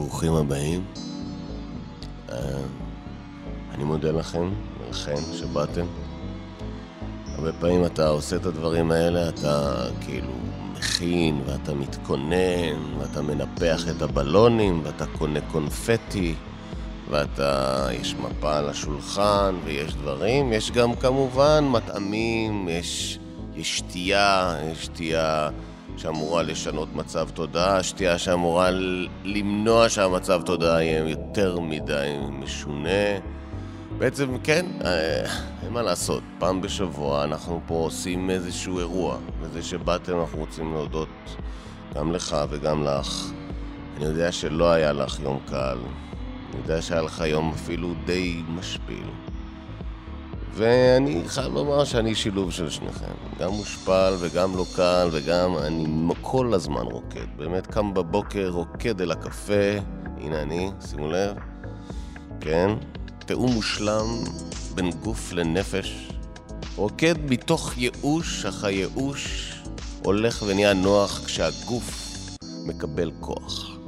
ברוכים הבאים. אה, אני מודה לכם, לכן, שבאתם. הרבה פעמים אתה עושה את הדברים האלה, אתה כאילו מכין, ואתה מתכונן, ואתה מנפח את הבלונים, ואתה קונה קונפטי, ואתה... יש מפה על השולחן, ויש דברים. יש גם כמובן מטעמים, יש, יש שתייה, יש שתייה... שאמורה לשנות מצב תודעה, שתייה שאמורה למנוע שהמצב תודעה יהיה יותר מדי משונה. בעצם, כן, אה, אין מה לעשות. פעם בשבוע אנחנו פה עושים איזשהו אירוע. וזה שבאתם אנחנו רוצים להודות גם לך וגם לך. אני יודע שלא היה לך יום קל. אני יודע שהיה לך יום אפילו די משפיל. ואני חייב לומר שאני שילוב של שניכם. גם מושפל וגם לא קל וגם אני כל הזמן רוקד. באמת קם בבוקר, רוקד אל הקפה. הנה אני, שימו לב. כן? תיאום מושלם בין גוף לנפש. רוקד מתוך ייאוש, אך הייאוש הולך ונהיה נוח כשהגוף מקבל כוח.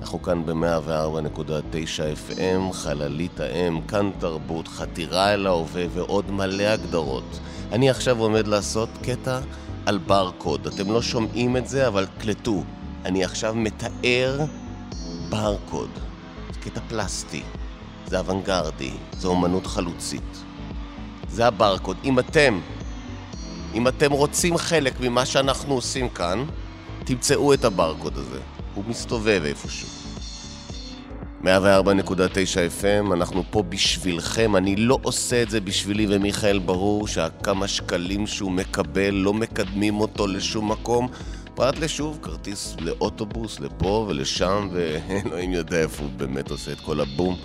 אנחנו כאן ב-104.9 FM, חללית האם, כאן תרבות, חתירה אל ההווה ועוד מלא הגדרות. אני עכשיו עומד לעשות קטע על ברקוד. אתם לא שומעים את זה, אבל קלטו. אני עכשיו מתאר ברקוד. זה קטע פלסטי, זה אוונגרדי, זה אומנות חלוצית. זה הברקוד. אם אתם, אם אתם רוצים חלק ממה שאנחנו עושים כאן, תמצאו את הברקוד הזה. הוא מסתובב איפשהו. 104.9 FM, אנחנו פה בשבילכם, אני לא עושה את זה בשבילי ומיכאל ברור שהכמה שקלים שהוא מקבל לא מקדמים אותו לשום מקום. פרט לשוב כרטיס לאוטובוס לפה ולשם ואלוהים יודע איפה הוא באמת עושה את כל הבום.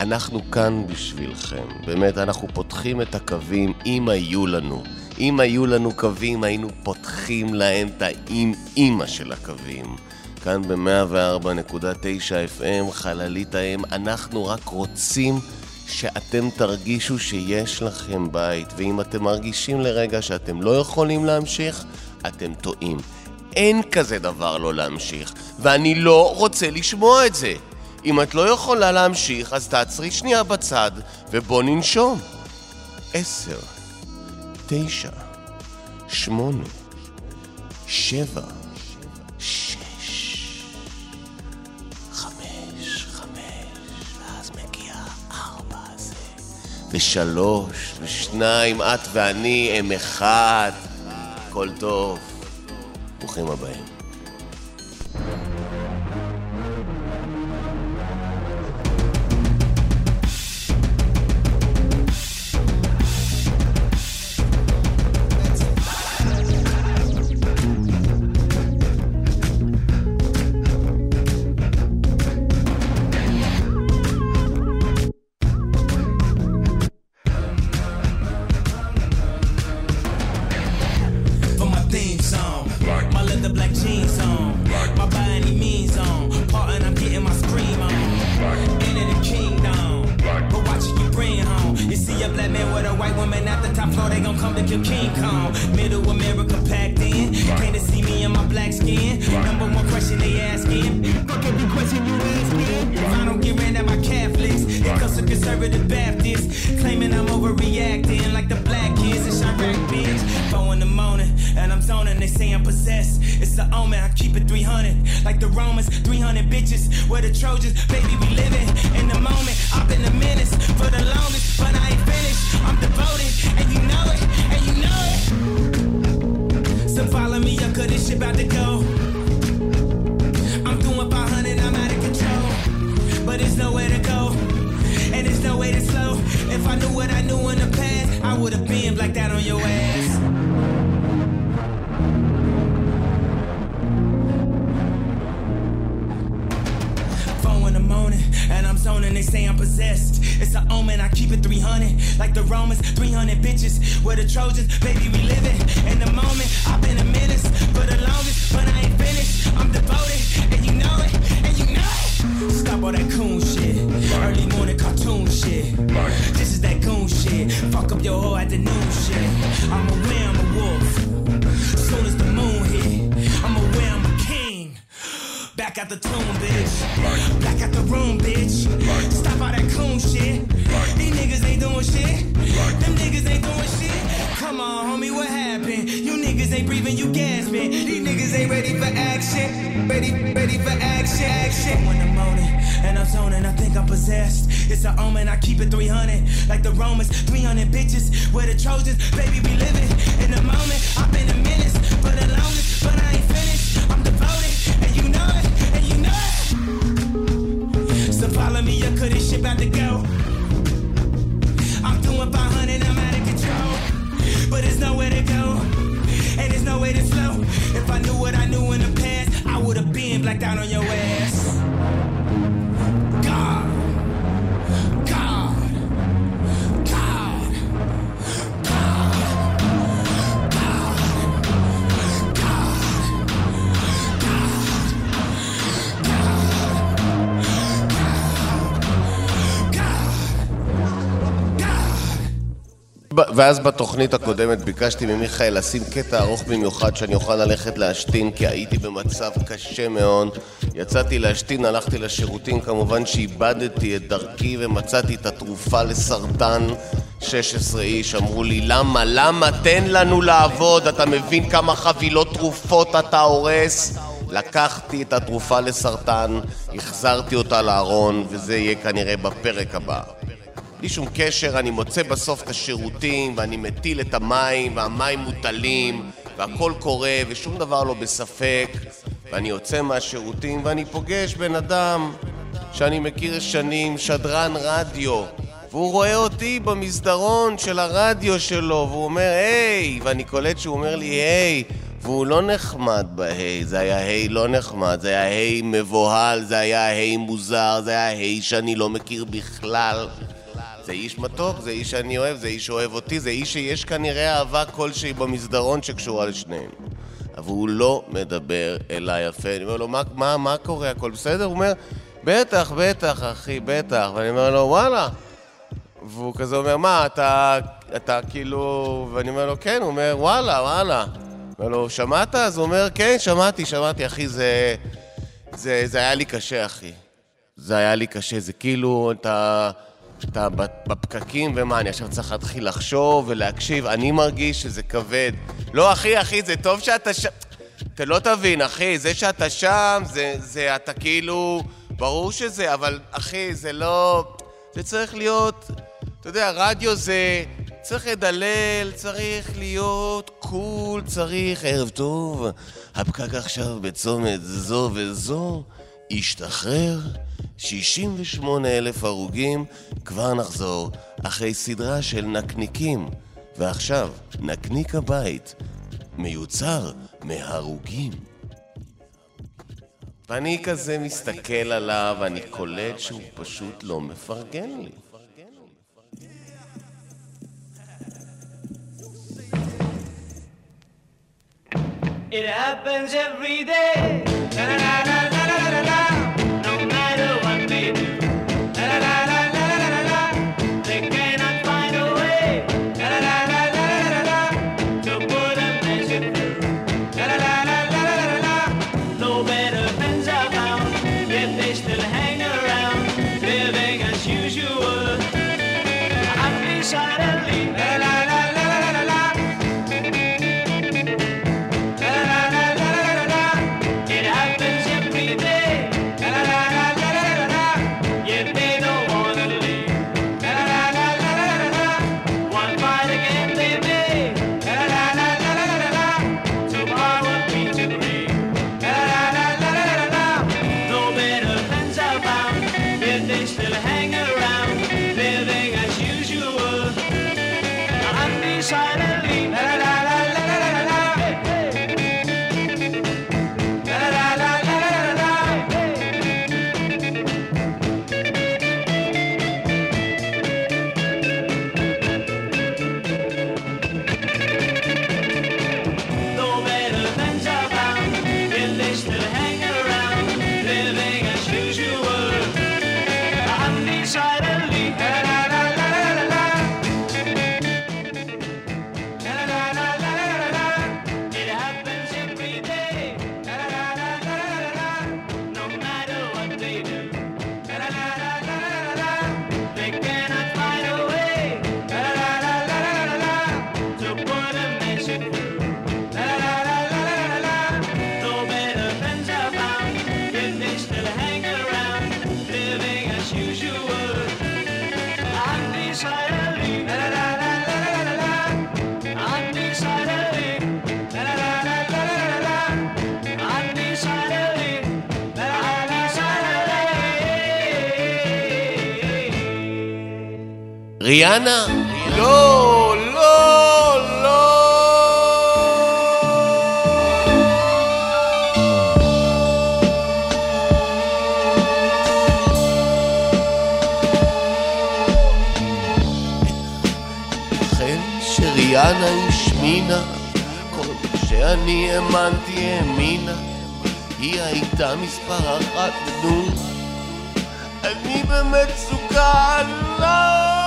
אנחנו כאן בשבילכם, באמת אנחנו פותחים את הקווים. אם היו לנו אם היו לנו קווים היינו פותחים להם את האם-אימא של הקווים כאן ב-104.9 FM, חללית האם, אנחנו רק רוצים שאתם תרגישו שיש לכם בית, ואם אתם מרגישים לרגע שאתם לא יכולים להמשיך, אתם טועים. אין כזה דבר לא להמשיך, ואני לא רוצה לשמוע את זה. אם את לא יכולה להמשיך, אז תעצרי שנייה בצד, ובוא ננשום. עשר, תשע, שמונה, שבע, ושלוש, ושניים, את ואני הם אחד. הכל טוב. ברוכים הבאים. zone and they say I'm possessed. It's an omen, I keep it 300. Like the Romans, 300 bitches. We're the Trojans, baby, we living. In the moment, I've been a menace for the longest, but I ain't finished. I'm devoted, and you know it, and you know it. Stop all that coon shit. Early morning cartoon shit. This is that goon shit. Fuck up your whole afternoon shit. I'm a win. Back at the tomb, bitch. Back at the room, bitch. Stop all that coon shit. These niggas ain't doing shit. Them niggas ain't doing shit. Come on, homie, what happened? You niggas ain't breathing, you gasping. These niggas ain't ready for action. Ready, ready for action, action. When the morning and I'm zoning, I think I'm possessed. It's an omen, I keep it 300. Like the Romans, 300 bitches. We're the Trojans, baby, we living in the moment. I've been a menace for the longest, but I ain't finished. Shit about to go. I'm doing 500, I'm out of control. But there's nowhere to go, and there's no way to slow. If I knew what I knew in the past, I would have been blacked out on your ass. ואז בתוכנית הקודמת ביקשתי ממיכאל לשים קטע ארוך במיוחד שאני אוכל ללכת להשתין כי הייתי במצב קשה מאוד. יצאתי להשתין, הלכתי לשירותים, כמובן שאיבדתי את דרכי ומצאתי את התרופה לסרטן. 16 איש אמרו לי, למה, למה? תן לנו לעבוד, אתה מבין כמה חבילות תרופות אתה הורס? לקחתי את התרופה לסרטן, החזרתי אותה לארון, וזה יהיה כנראה בפרק הבא. בלי שום קשר, אני מוצא בסוף את השירותים, ואני מטיל את המים, והמים מוטלים, והכל קורה, ושום דבר לא בספק, ואני יוצא מהשירותים, ואני פוגש בן אדם שאני מכיר שנים, שדרן רדיו, והוא רואה אותי במסדרון של הרדיו שלו, והוא אומר, היי, ואני קולט שהוא אומר לי, היי, והוא לא נחמד בהיי, זה היה היי! לא נחמד, זה היה היי! מבוהל, זה היה היי! מוזר, זה היה היי! שאני לא מכיר בכלל. זה איש מתוק, זה איש שאני אוהב, זה איש שאוהב אותי, זה איש שיש כנראה אהבה כלשהי במסדרון שקשורה לשניהם. אבל הוא לא מדבר אליי יפה. אני אומר לו, מה, מה, מה קורה? הכל בסדר? הוא אומר, בטח, בטח, אחי, בטח. ואני אומר לו, וואלה. והוא כזה אומר, מה, אתה, אתה כאילו... ואני אומר לו, כן, הוא אומר, וואלה, וואלה. אומר לו, שמעת? אז הוא אומר, כן, שמעתי, שמעתי, אחי, זה... זה, זה היה לי קשה, אחי. זה היה לי קשה, זה כאילו, אתה... אתה בפקקים, ומה, אני עכשיו צריך להתחיל לחשוב ולהקשיב, אני מרגיש שזה כבד. לא, אחי, אחי, זה טוב שאתה שם... אתה לא תבין, אחי, זה שאתה שם, זה, זה, אתה כאילו... ברור שזה, אבל אחי, זה לא... זה צריך להיות... אתה יודע, רדיו זה... צריך לדלל, צריך להיות קול, צריך ערב טוב. הפקק עכשיו בצומת זו וזו, השתחרר. 68 אלף הרוגים, כבר נחזור, אחרי סדרה של נקניקים. ועכשיו, נקניק הבית, מיוצר מהרוגים. ואני כזה מסתכל עליו, ואני קולט שהוא פשוט לא מפרגן לי. It happens every day. La, la, la, La, la, la, ריאנה? לא, לא, לא! לכן שריאנה השמינה, כל שאני האמנתי האמינה, היא הייתה מספר אחת, נו. אני במצוקה, לא!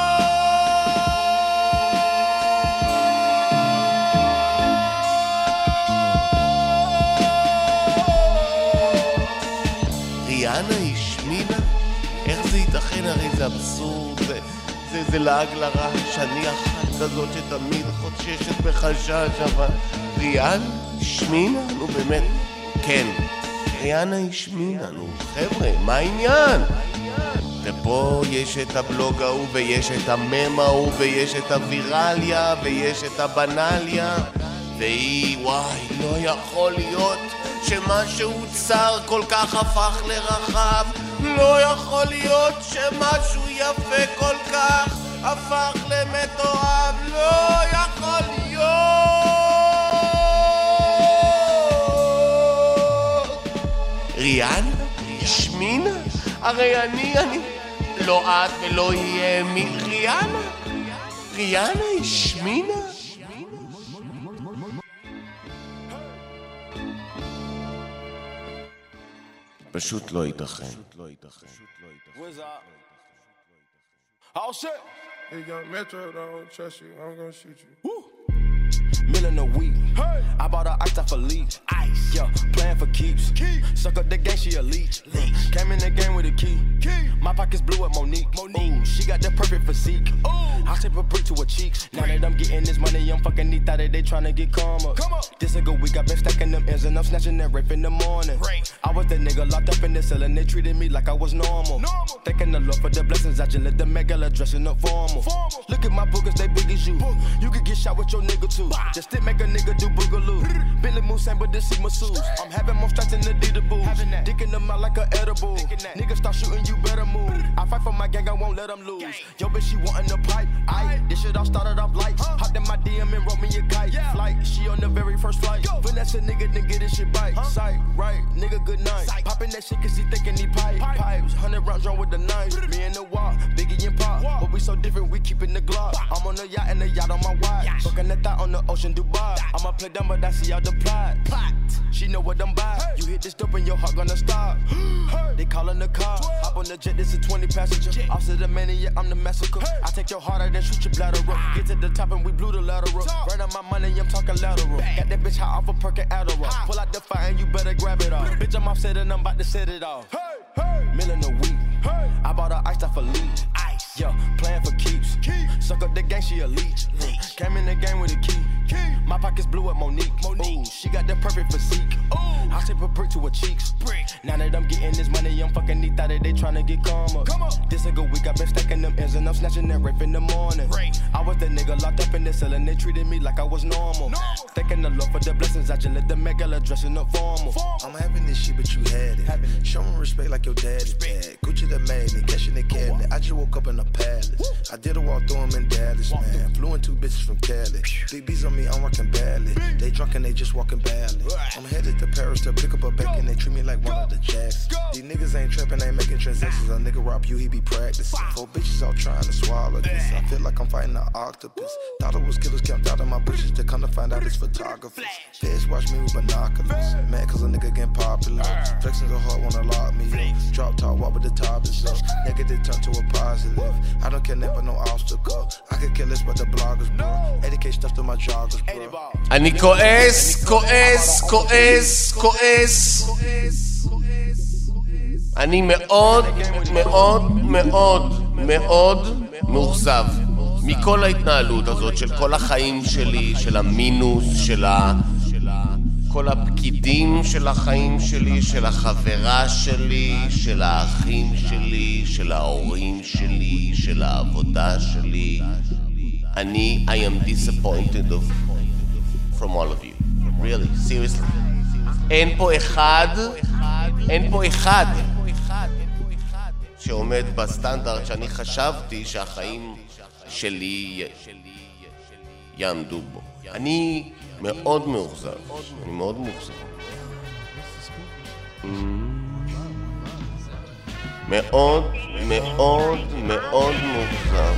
זה אבסורד, זה, זה, זה לעג לרש, אני אחת כזאת שתמיד חוששת בחשש, אבל ריאנה השמינה? נו באמת, כן, ריאנה השמינה, נו חבר'ה, מה העניין? ופה יש את הבלוג ההוא, ויש את המם ההוא, ויש את הווירליה, ויש את הבנליה, והיא, וואי, לא יכול להיות שמשהו צר כל כך הפך לרחב, לא יכול להיות שמשהו יפה כל כך הפך למתועב, לא יכול להיות! ריאנה? השמינה? הרי אני, אני... לא את ולא יהיה מי... ריאנה? ריאנה השמינה? פשוט לא ייתכן. Where's our... Oh shit! Hey, young Metro, don't trust you. I'm gonna shoot you. Million a week. Hey. I bought her ice off a leak. Ice. Yeah, playing for keeps. Keep. Suck up the game, she a leech. leech. Came in the game with a key. key. My pockets blue at Monique. Monique. Ooh, she got the perfect physique. Ooh. I tip a brick to her cheeks. Now that I'm getting this money, I'm fucking neat that they tryna get calmer. Come on. This a good week, I've been stacking them ends and I'm snatching that rape in the morning. Rape. I was the nigga locked up in the cell and they treated me like I was normal. Normal. Thanking the Lord for the blessings, I just let the megala dressing up formal. formal. Look at my boogers, they big as you. You could get shot with your nigga too. Just stick make a nigga do boogaloo. Billy Moose but this is masseuse. I'm having more strikes than Adidas boots. Dicking them out like a edible. Niggas start shooting, you better move. I fight for my gang, I won't let them lose. Yo, bitch, she wantin' the pipe. I this shit all started off light. Hopped in my DM and wrote me a kite. Flight, she on the very first flight. Finesse a nigga, then get his shit bite. Sight, right, nigga, good night. Popping that shit cause he thinking he pipe. Pipes, 100 rounds drawn with the knife. Me and the walk, Biggie and Pop. But we so different, we keepin' the Glock. I'm on the yacht and the yacht on my watch. Fucking that thought on the ocean, Dubai. I'ma play dumb, but I see all the plot. plot. She know what I'm by. You hit this dope and your heart gonna stop. they callin' the car. Hop on the jet, this is 20 passenger. Officer the man, yeah, I'm the massacre. I take your heart out and shoot your bladder up. Get to the top and we blew the lateral. Run on my money, I'm talking lateral. Got that bitch high off a perk and Adderall. Pull out the fire and you better grab it off. Bitch, I'm offset and I'm about to set it off. Hey, hey. Million a week. I bought her ice off a lead. Ice. Yeah, playing for keeps. Suck up the gang, she a leech. Came in the game with a key. My pockets blue at Monique. Monique. Ooh, she got the perfect physique. Ooh. I tip a brick to her cheeks. Brick. Now that I'm getting this money, I'm fucking neat that they tryna get calmer. Come on. This a good week, i been stacking them ends and I'm snatching that rape in the morning. Rape. I was the nigga locked up in the cell and they treated me like I was normal. normal. Thanking the Lord for the blessings, I just let the megala dressing up formal. formal. I'm having this shit, but you had it. it. Show respect like your daddy dad. Gucci the magnet, catching the cabinet. I just woke up in palace. I did a walk through him in Dallas, man. Flew in two bitches from Cali. Big B's on me, I'm working badly. They drunk and they just walking badly. I'm headed to Paris to pick up a bacon. They treat me like one of the jacks. These niggas ain't trapping, ain't making transactions. A nigga rob you, he be practicing. Four bitches all trying to swallow this. I feel like I'm fighting an octopus. Thought it was killers camped out in my bushes to come to find out it's photographers. Feds watch me with binoculars. Mad cause a nigga getting popular. Flexing the hard, wanna lock me up. Drop top, walk with the top is up. Negative turn to a positive. I don't care never no obstacle. I could kill this, but the bloggers, bro. Educate stuff to my joggers, bro. אני כועס, כועס, כועס, כועס. אני מאוד, מאוד, מאוד, מאוד מאוכזב מכל ההתנהלות הזאת של כל החיים שלי, של המינוס, של ה... כל הפקידים של החיים שלי, של החברה שלי, של האחים שלי, של ההורים שלי, של העבודה שלי. אני, I am disappointed of, from all of you. really, seriously. אין פה אחד, אין פה אחד שעומד בסטנדרט שאני חשבתי שהחיים שלי יעמדו בו. אני מאוד מאוכזב, אני מאוד מאוכזב. Mm. מאוד, מאוד, מאוד מאוכזב.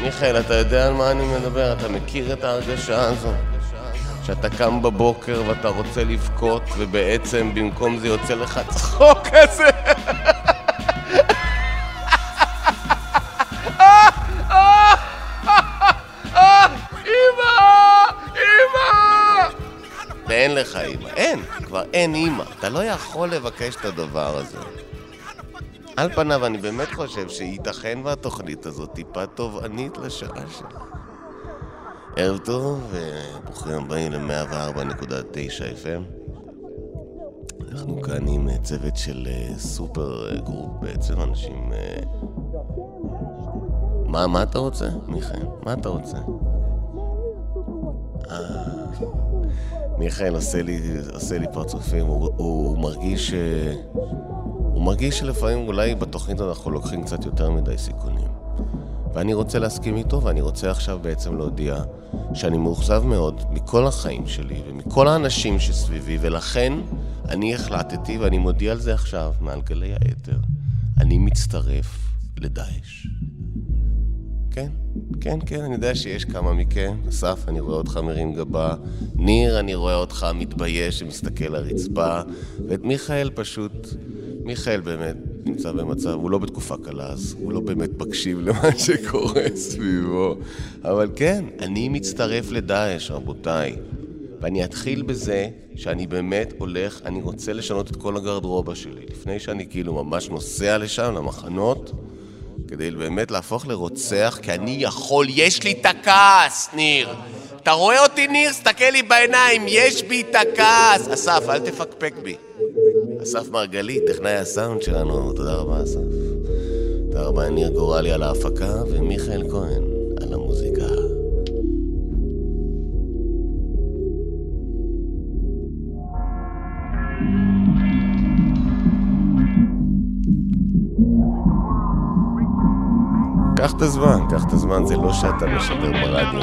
מיכאל, אתה יודע על מה אני מדבר? אתה מכיר את ההרגשה הזו? שאתה קם בבוקר ואתה רוצה לבכות, ובעצם במקום זה יוצא לך צחוק כזה. ואין לך אימא. אין, כבר אין אימא. אתה לא יכול לבקש את הדבר הזה. על פניו, אני באמת חושב שייתכן והתוכנית הזאת טיפה תובענית לשעה שלה. ערב טוב, וברוכים הבאים ל-104.9 FM. אנחנו כאן עם אה, צוות של אה, סופר אה, group בעצם, אנשים... מה, מה אתה רוצה, מיכאל? מה אתה רוצה? מיכאל עושה לי, עושה לי פרצופים, הוא, הוא, הוא מרגיש... הוא מרגיש שלפעמים אולי בתוכנית אנחנו לוקחים קצת יותר מדי סיכונים. ואני רוצה להסכים איתו, ואני רוצה עכשיו בעצם להודיע שאני מאוכזב מאוד מכל החיים שלי ומכל האנשים שסביבי, ולכן אני החלטתי, ואני מודיע על זה עכשיו, מעל גלי האתר, אני מצטרף לדאעש. כן, כן, כן, אני יודע שיש כמה מכם. אסף, אני רואה אותך מרים גבה. ניר, אני רואה אותך מתבייש ומסתכל לרצפה. ואת מיכאל פשוט... מיכאל באמת נמצא במצב, הוא לא בתקופה קלה, אז הוא לא באמת מקשיב למה שקורה סביבו. אבל כן, אני מצטרף לדאעש, רבותיי. ואני אתחיל בזה שאני באמת הולך, אני רוצה לשנות את כל הגרדרובה שלי. לפני שאני כאילו ממש נוסע לשם, למחנות, כדי באמת להפוך לרוצח, כי אני יכול, יש לי את הכעס, ניר. אתה רואה אותי, ניר? סתכל לי בעיניים, יש בי את הכעס. אסף, אל תפקפק בי. אסף מרגלית, טכנאי הסאונד שלנו, תודה רבה, אסף. תודה רבה, ניר גורלי על ההפקה, ומיכאל כהן קח את הזמן, קח את הזמן, זה לא שאתה משדר ברדיו.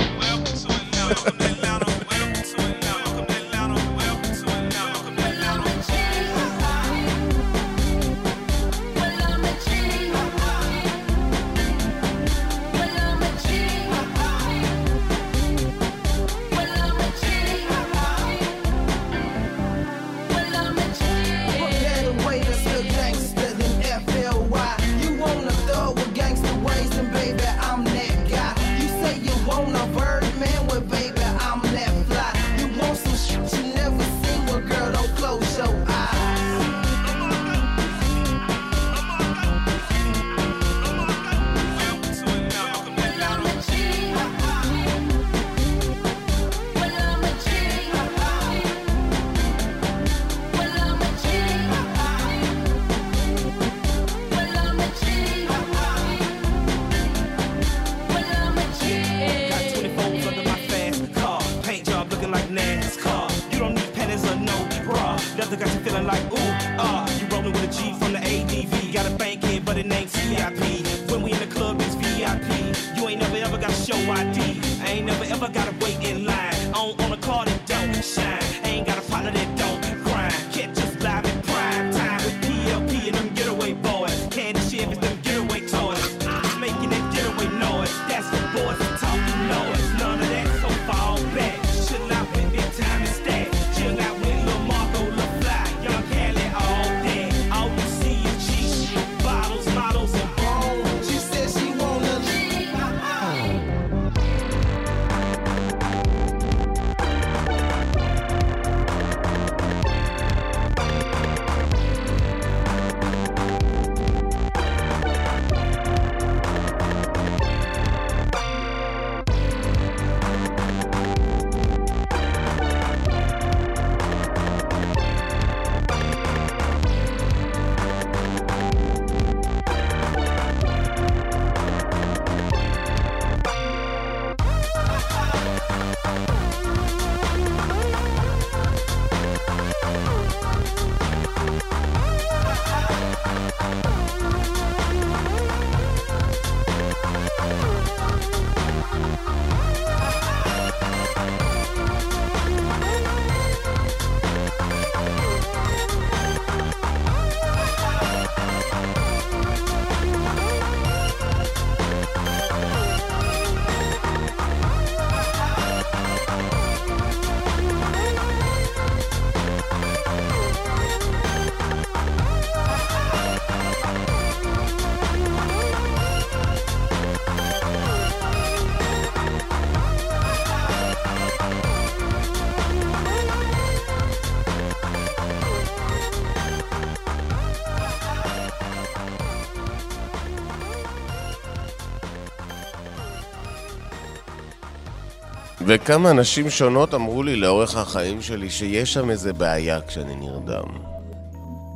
וכמה נשים שונות אמרו לי לאורך החיים שלי שיש שם איזה בעיה כשאני נרדם.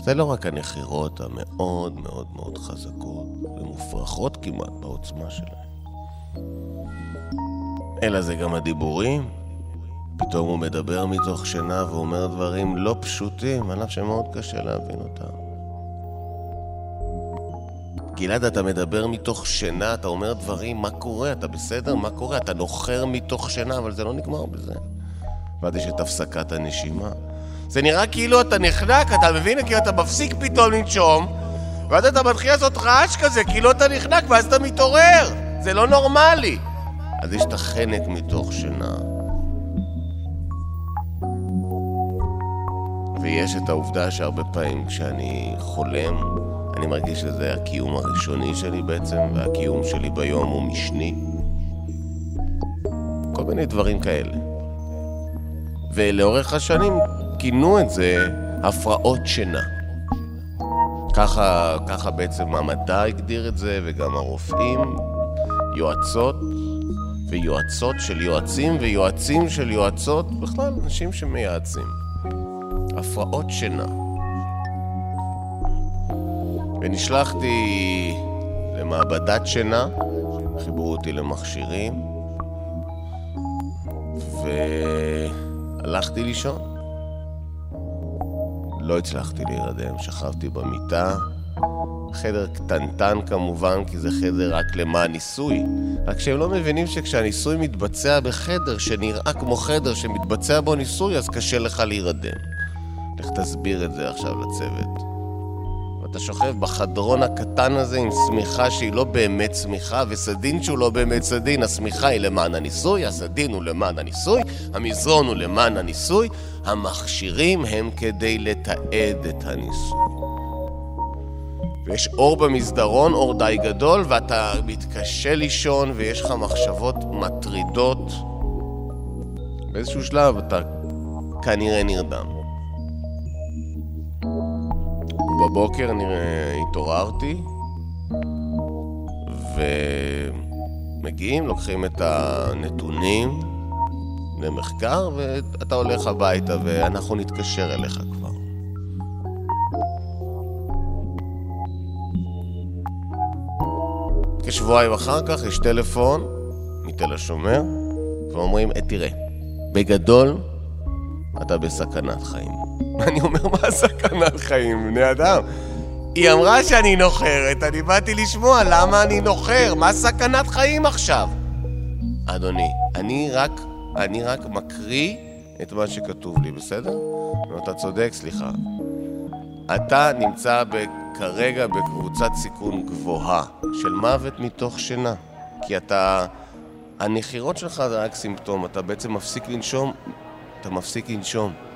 זה לא רק הנחירות המאוד מאוד מאוד חזקות ומופרכות כמעט בעוצמה שלהן, אלא זה גם הדיבורים. פתאום הוא מדבר מתוך שינה ואומר דברים לא פשוטים, על אף שמאוד קשה להבין אותם. גלעד, אתה מדבר מתוך שינה, אתה אומר דברים, מה קורה? אתה בסדר? מה קורה? אתה נוחר מתוך שינה, אבל זה לא נגמר בזה. ואז יש את הפסקת הנשימה. זה נראה כאילו אתה נחנק, אתה מבין? כאילו אתה מפסיק פתאום לנשום, ואז אתה מתחיל לעשות רעש כזה, כאילו אתה נחנק, ואז אתה מתעורר. זה לא נורמלי. אז יש את החנק מתוך שינה. ויש את העובדה שהרבה פעמים כשאני חולם, אני מרגיש שזה הקיום הראשוני שלי בעצם, והקיום שלי ביום הוא משני. כל מיני דברים כאלה. ולאורך השנים כינו את זה הפרעות שינה. ככה, ככה בעצם המדע הגדיר את זה, וגם הרופאים, יועצות ויועצות של יועצים ויועצים של יועצות, בכלל אנשים שמייעצים. הפרעות שינה. ונשלחתי למעבדת שינה, חיברו אותי למכשירים, והלכתי לישון. לא הצלחתי להירדם, שכבתי במיטה. חדר קטנטן כמובן, כי זה חדר רק למען ניסוי. רק שהם לא מבינים שכשהניסוי מתבצע בחדר שנראה כמו חדר שמתבצע בו ניסוי, אז קשה לך להירדם. לך תסביר את זה עכשיו לצוות. ואתה שוכב בחדרון הקטן הזה עם שמיכה שהיא לא באמת שמיכה, וסדין שהוא לא באמת סדין. השמיכה היא למען הניסוי, הסדין הוא למען הניסוי, המזרון הוא למען הניסוי, המכשירים הם כדי לתעד את הניסוי. ויש אור במסדרון, אור די גדול, ואתה מתקשה לישון ויש לך מחשבות מטרידות. באיזשהו שלב אתה כנראה נרדם. בבוקר אני התעוררתי, ומגיעים, לוקחים את הנתונים למחקר, ואתה הולך הביתה, ואנחנו נתקשר אליך כבר. כשבועיים אחר כך יש טלפון מתל השומר, ואומרים, אה, תראה, בגדול, אתה בסכנת חיים. אני אומר, מה סכנת חיים, בני אדם? היא אמרה שאני נוחרת, אני באתי לשמוע למה אני נוחר, מה סכנת חיים עכשיו? אדוני, אני רק, אני רק מקריא את מה שכתוב לי, בסדר? אתה צודק, סליחה. אתה נמצא ב, כרגע בקבוצת סיכון גבוהה של מוות מתוך שינה. כי אתה... הנחירות שלך זה רק סימפטום, אתה בעצם מפסיק לנשום, אתה מפסיק לנשום.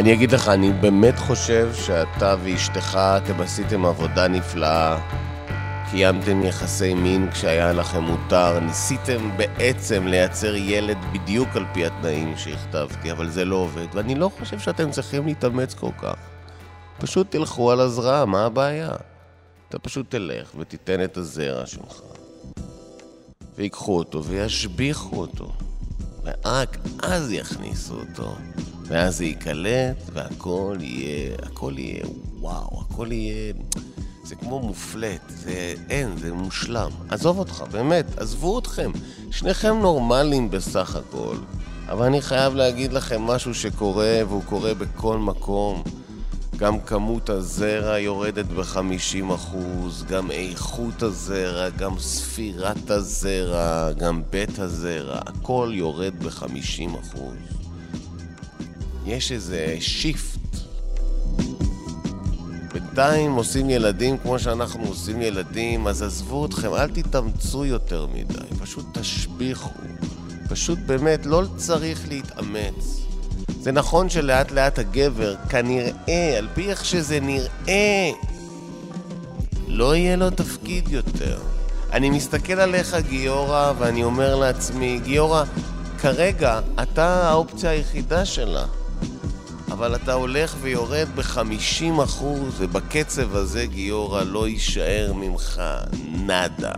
אני אגיד לך, אני באמת חושב שאתה ואשתך, אתם עשיתם עבודה נפלאה. קיימתם יחסי מין כשהיה לכם מותר, ניסיתם בעצם לייצר ילד בדיוק על פי התנאים שהכתבתי, אבל זה לא עובד, ואני לא חושב שאתם צריכים להתאמץ כל כך. פשוט תלכו על הזרעה, מה הבעיה? אתה פשוט תלך ותיתן את הזרע שלך, ויקחו אותו וישביחו אותו, ורק אז יכניסו אותו, ואז זה ייקלט, והכל יהיה, הכל יהיה וואו, הכל יהיה... זה כמו מופלט, זה אין, זה מושלם. עזוב אותך, באמת, עזבו אתכם. שניכם נורמלים בסך הכל. אבל אני חייב להגיד לכם משהו שקורה, והוא קורה בכל מקום. גם כמות הזרע יורדת ב-50%, גם איכות הזרע, גם ספירת הזרע, גם בית הזרע, הכל יורד ב-50%. יש איזה שיפט. בינתיים עושים ילדים כמו שאנחנו עושים ילדים, אז עזבו אתכם, אל תתאמצו יותר מדי, פשוט תשביחו. פשוט באמת לא צריך להתאמץ. זה נכון שלאט לאט הגבר, כנראה, על פי איך שזה נראה, לא יהיה לו תפקיד יותר. אני מסתכל עליך, גיורא, ואני אומר לעצמי, גיורא, כרגע אתה האופציה היחידה שלה. אבל אתה הולך ויורד ב-50 אחוז, ובקצב הזה, גיורא, לא יישאר ממך נאדה.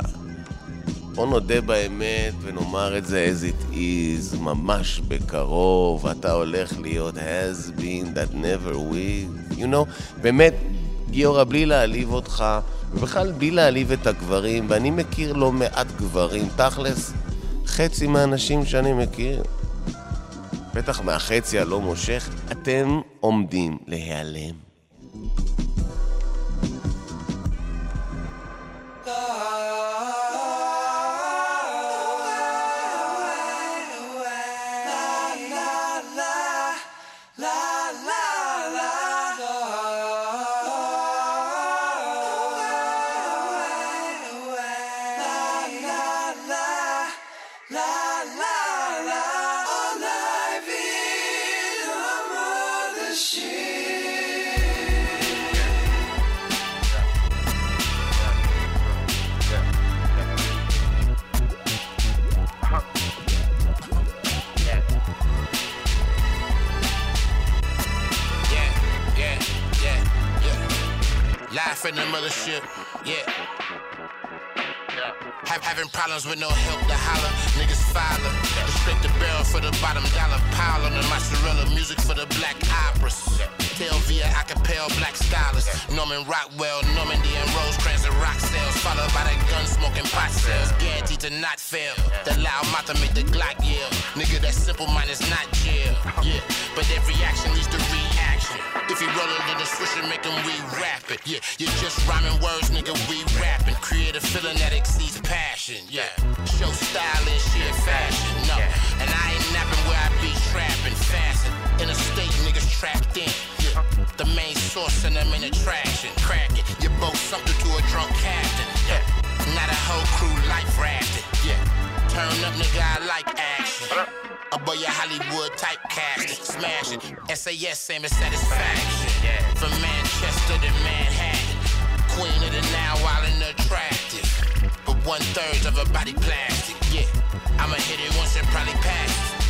בוא נודה באמת ונאמר את זה as it is, ממש בקרוב, אתה הולך להיות has been that never will, you know, באמת, גיורא, בלי להעליב אותך, ובכלל בלי להעליב את הגברים, ואני מכיר לא מעט גברים, תכלס, חצי מהאנשים שאני מכיר, בטח מהחצי הלא מושך, אתם עומדים להיעלם. Yeah, yeah, yeah. In the mothership, yeah. Have, having problems with no help to holler. Niggas filer. Scrape the barrel for the bottom dollar pile on the mozzarella. Music for the black operas. Tell via acapella black stylists. Norman Rockwell, Normandy and Rosecrans and rock sales. Followed by the gun smoking pot sales. Guaranteed to not fail. The loud mouth to make the Glock yell. Nigga, that simple mind is not jail. Yeah, but every action leads to reaction. If you roll into the switch and make them re-rap it. Yeah, you're just rhyming words, nigga, we rapping. Create a feeling that exceeds passion. Yeah, show style and sheer fashion. No, and I ain't napping where I be trapping. Fasten. In a state, niggas trapped in. Yeah, the main source and the main attraction. Crack it. You both something to a drunk captain. Yeah, not a whole crew life rafting. Yeah, turn up, nigga, I like action. Above your Hollywood type casting, smash it. SAS, same as satisfaction. From Manchester to Manhattan, queen of the now wild and attractive. But one third of her body plastic. Yeah, I'ma hit it once and probably pass it.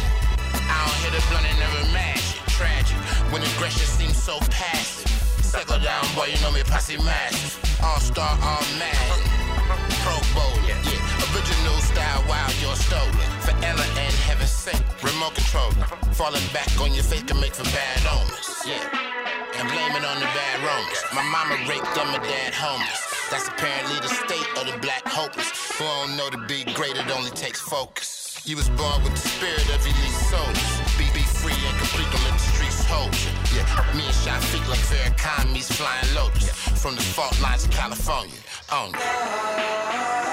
I don't hit a blunt and never mash it. Tragic when aggression seems so passive. Settle down, boy, you know me, posse massive. All star, all mad. Pro bowler, yeah. Original style, wild, you're stolen. For Ella and heaven's sake, remote controller. Falling back on your face can make for bad omens, yeah. And blame it on the bad romans. My mama raped them, my dad homeless. That's apparently the state of the black hopeless. Who don't know to be great, it only takes focus. You was born with the spirit of elite soldiers. Be, be free and complete, don't let the streets hold you. Yeah, me and feet like Farrakhan meets flying lotus. From the fault lines of California. On you.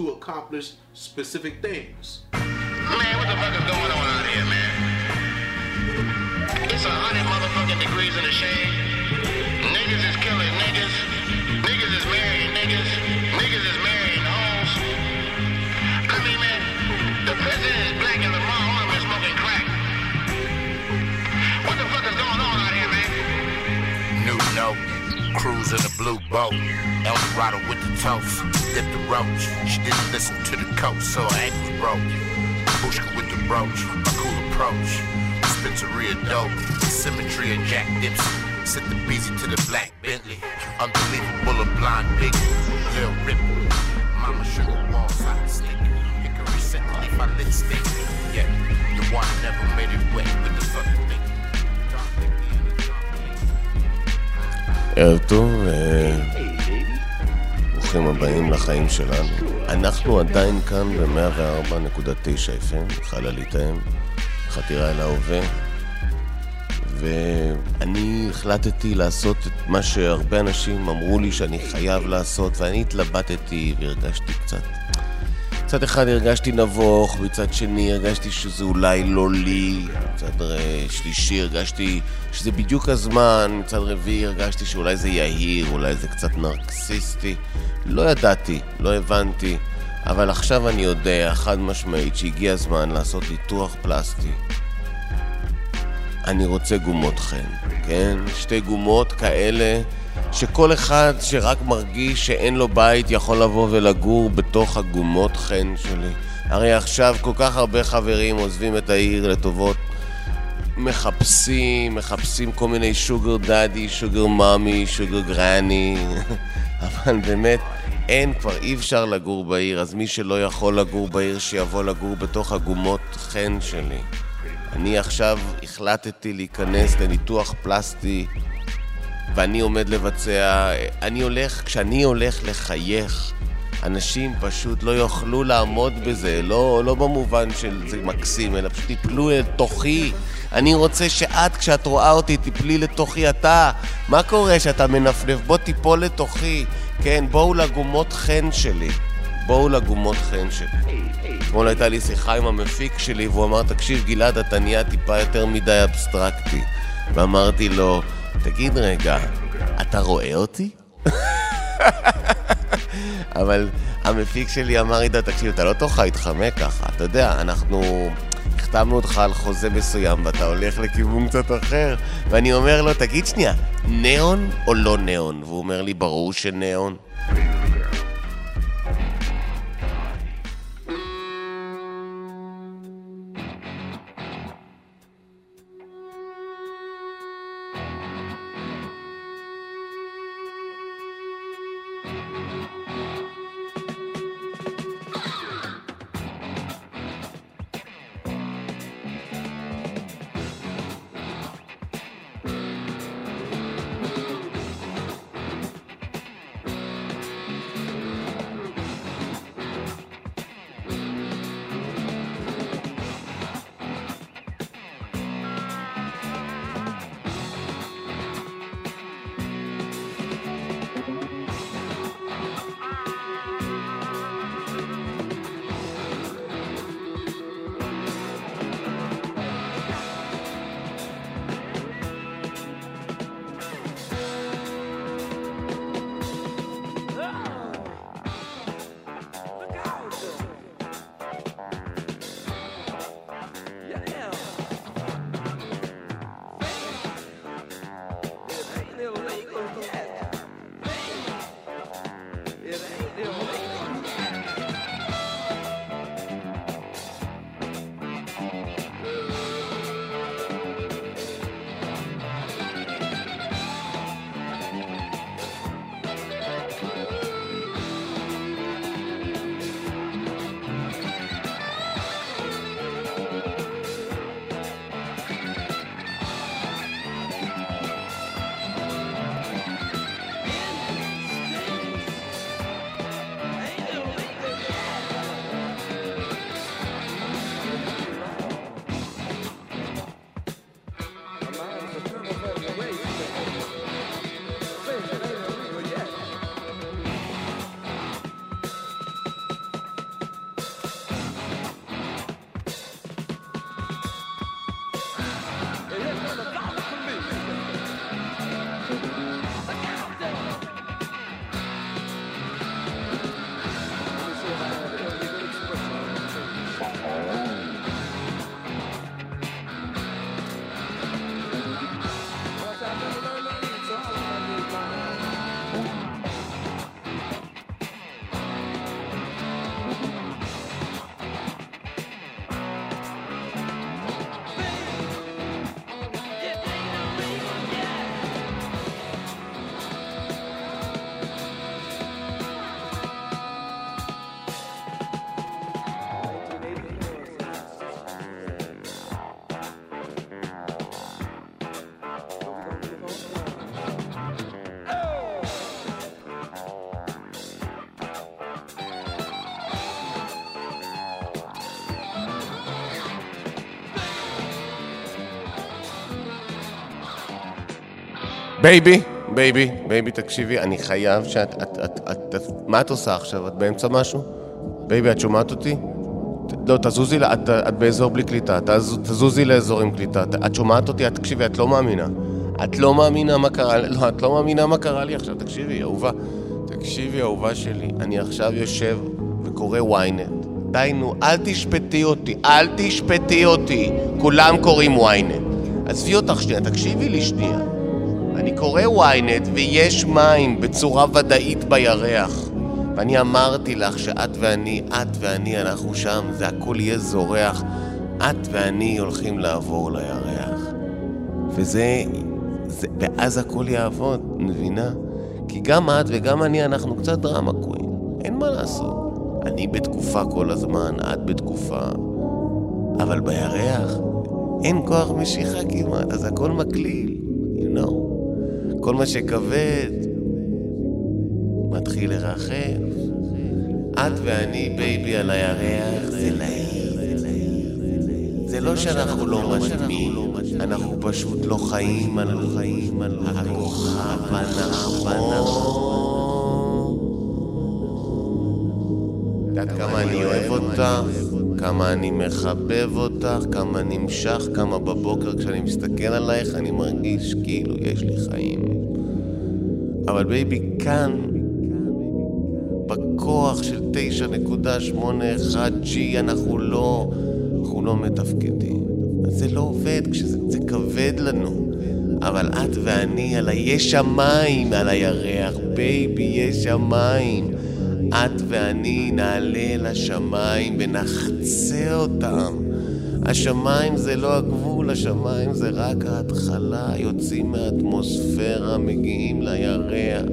To accomplish specific things. Man, what the fuck is going on out here, man? It's a hundred motherfucking degrees in the shade. In a blue boat. Eldorado with the toast. Dip the roach. She didn't listen to the coach, so her ankles broke. Bushka with the brooch. A cool approach. Spenceria dope. Symmetry of Jack Dempsey. Sent the busy to the black Bentley. Unbelievable of blind big. Lil Ripley. Mama sugar walls I stick. Hickory set leave my lipstick. Yeah, the one never made it wet with the fucking ערב טוב, אה, ברוכים הבאים לחיים שלנו. אנחנו עדיין כאן ב-104.9 FM, חללית האם, חתירה אל ההווה. ואני החלטתי לעשות את מה שהרבה אנשים אמרו לי שאני חייב לעשות, ואני התלבטתי והרגשתי קצת... מצד אחד הרגשתי נבוך, מצד שני הרגשתי שזה אולי לא לי, מצד ר- שלישי הרגשתי שזה בדיוק הזמן, מצד רביעי הרגשתי שאולי זה יהיר, אולי זה קצת נרקסיסטי. לא ידעתי, לא הבנתי, אבל עכשיו אני יודע, חד משמעית, שהגיע הזמן לעשות ניתוח פלסטי. אני רוצה גומות חן, כן? שתי גומות כאלה שכל אחד שרק מרגיש שאין לו בית יכול לבוא ולגור בתוך הגומות חן שלי. הרי עכשיו כל כך הרבה חברים עוזבים את העיר לטובות מחפשים, מחפשים כל מיני שוגר דאדי, שוגר מאמי, שוגר גרני, אבל באמת אין, כבר אי אפשר לגור בעיר, אז מי שלא יכול לגור בעיר, שיבוא לגור בתוך הגומות חן שלי. אני עכשיו החלטתי להיכנס לניתוח פלסטי ואני עומד לבצע, אני הולך, כשאני הולך לחייך, אנשים פשוט לא יוכלו לעמוד בזה, לא, לא במובן של זה מקסים, אלא פשוט יפלו לתוכי. אני רוצה שאת, כשאת רואה אותי, תפלי לתוכי אתה. מה קורה שאתה מנפנף? בוא תיפול לתוכי. כן, בואו לגומות חן שלי. בואו לגומות חן שלי. אתמול הייתה לי שיחה עם המפיק שלי, והוא אמר, תקשיב, גלעד, אתה נהיה טיפה יותר מדי אבסטרקטי. ואמרתי לו, תגיד רגע, אתה רואה אותי? אבל המפיק שלי אמר, עידו, תקשיב, אתה לא תוכל להתחמק ככה. אתה יודע, אנחנו החתמנו אותך על חוזה מסוים ואתה הולך לכיוון קצת אחר. ואני אומר לו, תגיד שנייה, ניאון או לא ניאון? והוא אומר לי, ברור שניאון. baby, baby, baby, תקשיבי, אני חייב שאת... את, את, את, את, מה את עושה עכשיו? את באמצע משהו? baby, את שומעת אותי? לא, תזוזי, את, את באזור בלי קליטה, תז, תזוזי לאזור עם קליטה. ת- את שומעת אותי? את, תקשיבי, את לא מאמינה. את לא מאמינה מה קרה, לא, את לא מאמינה מה קרה לי עכשיו, תקשיבי, אהובה. תקשיבי, אהובה שלי, אני עכשיו יושב, קורא ynet. די נו, אל תשפטי אותי, אל תשפטי אותי. כולם קוראים ynet. עזבי אותך שנייה, תקשיבי לי שנייה. אני קורא ynet ויש מים בצורה ודאית בירח. ואני אמרתי לך שאת ואני, את ואני, אנחנו שם, זה הכל יהיה זורח. את ואני הולכים לעבור לירח. וזה, זה, ואז הכל יעבוד, מבינה? כי גם את וגם אני, אנחנו קצת דרמה קווין. אין מה לעשות. אני בתקופה כל הזמן, את בתקופה. אבל בירח אין כוח משיכה כמעט, אז הכל מקליל, you know. כל מה שכבד מתחיל לרחף. את ואני, baby, על הירח, זה להיט. זה לא שאנחנו לא מתאימים, אנחנו פשוט לא חיים על הכוכב הנכון. יודעת כמה אני אוהב אותך, כמה אני מחבב אותך, כמה נמשך, כמה בבוקר כשאני מסתכל עלייך אני מרגיש כאילו יש לי חיים. אבל baby, כאן, בכוח של 9.81G, אנחנו לא, אנחנו לא מתפקדים. אז זה לא עובד, כשזה זה כבד לנו. אבל את ואני, על ה... יש שמיים על הירח, baby, יש שמיים. את ואני נעלה לשמיים ונחצה אותם. השמיים זה לא הגבול, השמיים זה רק ההתחלה. יוצאים מהאטמוספירה, מגיעים לירח.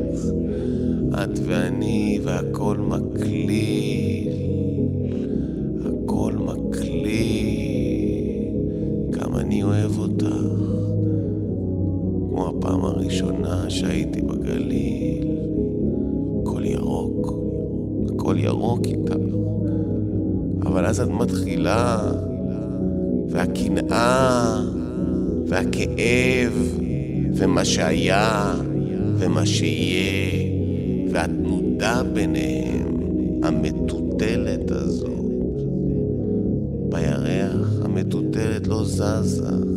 את ואני, והכל מקליל. הכל מקליל. כמה אני אוהב אותך. כמו הפעם הראשונה שהייתי ירוק איתך. אבל אז את מתחילה, והקנאה, והכאב, ומה שהיה, ומה שיהיה, והתנודה ביניהם, המטוטלת הזו. בירח המטוטלת לא זזה.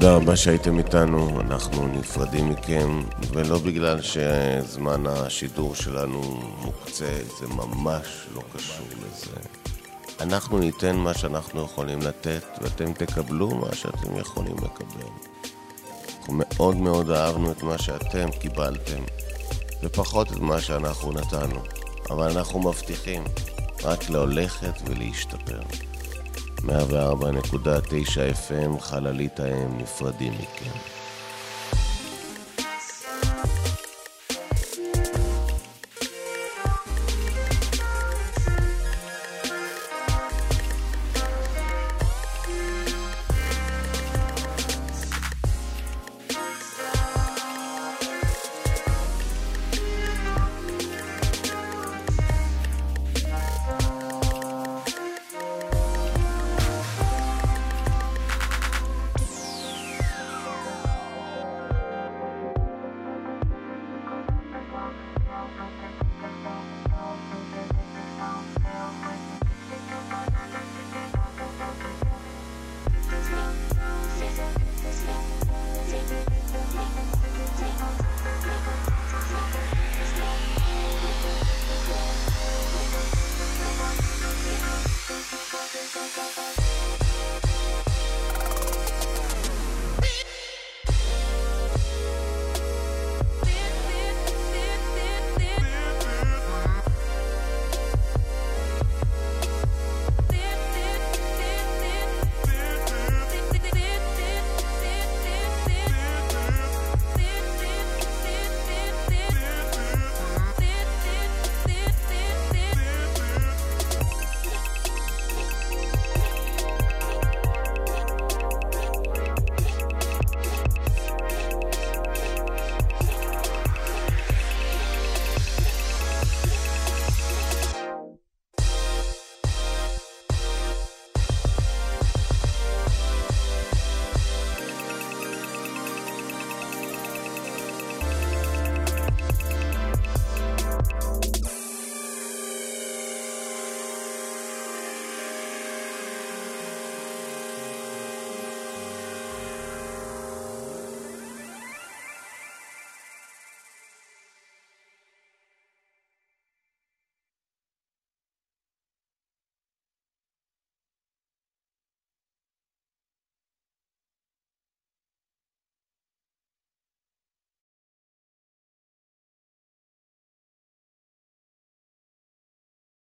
תודה רבה שהייתם איתנו, אנחנו נפרדים מכם, ולא בגלל שזמן השידור שלנו מוקצה, זה ממש לא קשור לזה. אנחנו ניתן מה שאנחנו יכולים לתת, ואתם תקבלו מה שאתם יכולים לקבל. אנחנו מאוד מאוד אהבנו את מה שאתם קיבלתם, ופחות את מה שאנחנו נתנו, אבל אנחנו מבטיחים רק להולכת ולהשתפר. 104.9 FM, חללית האם, נפרדים מכם.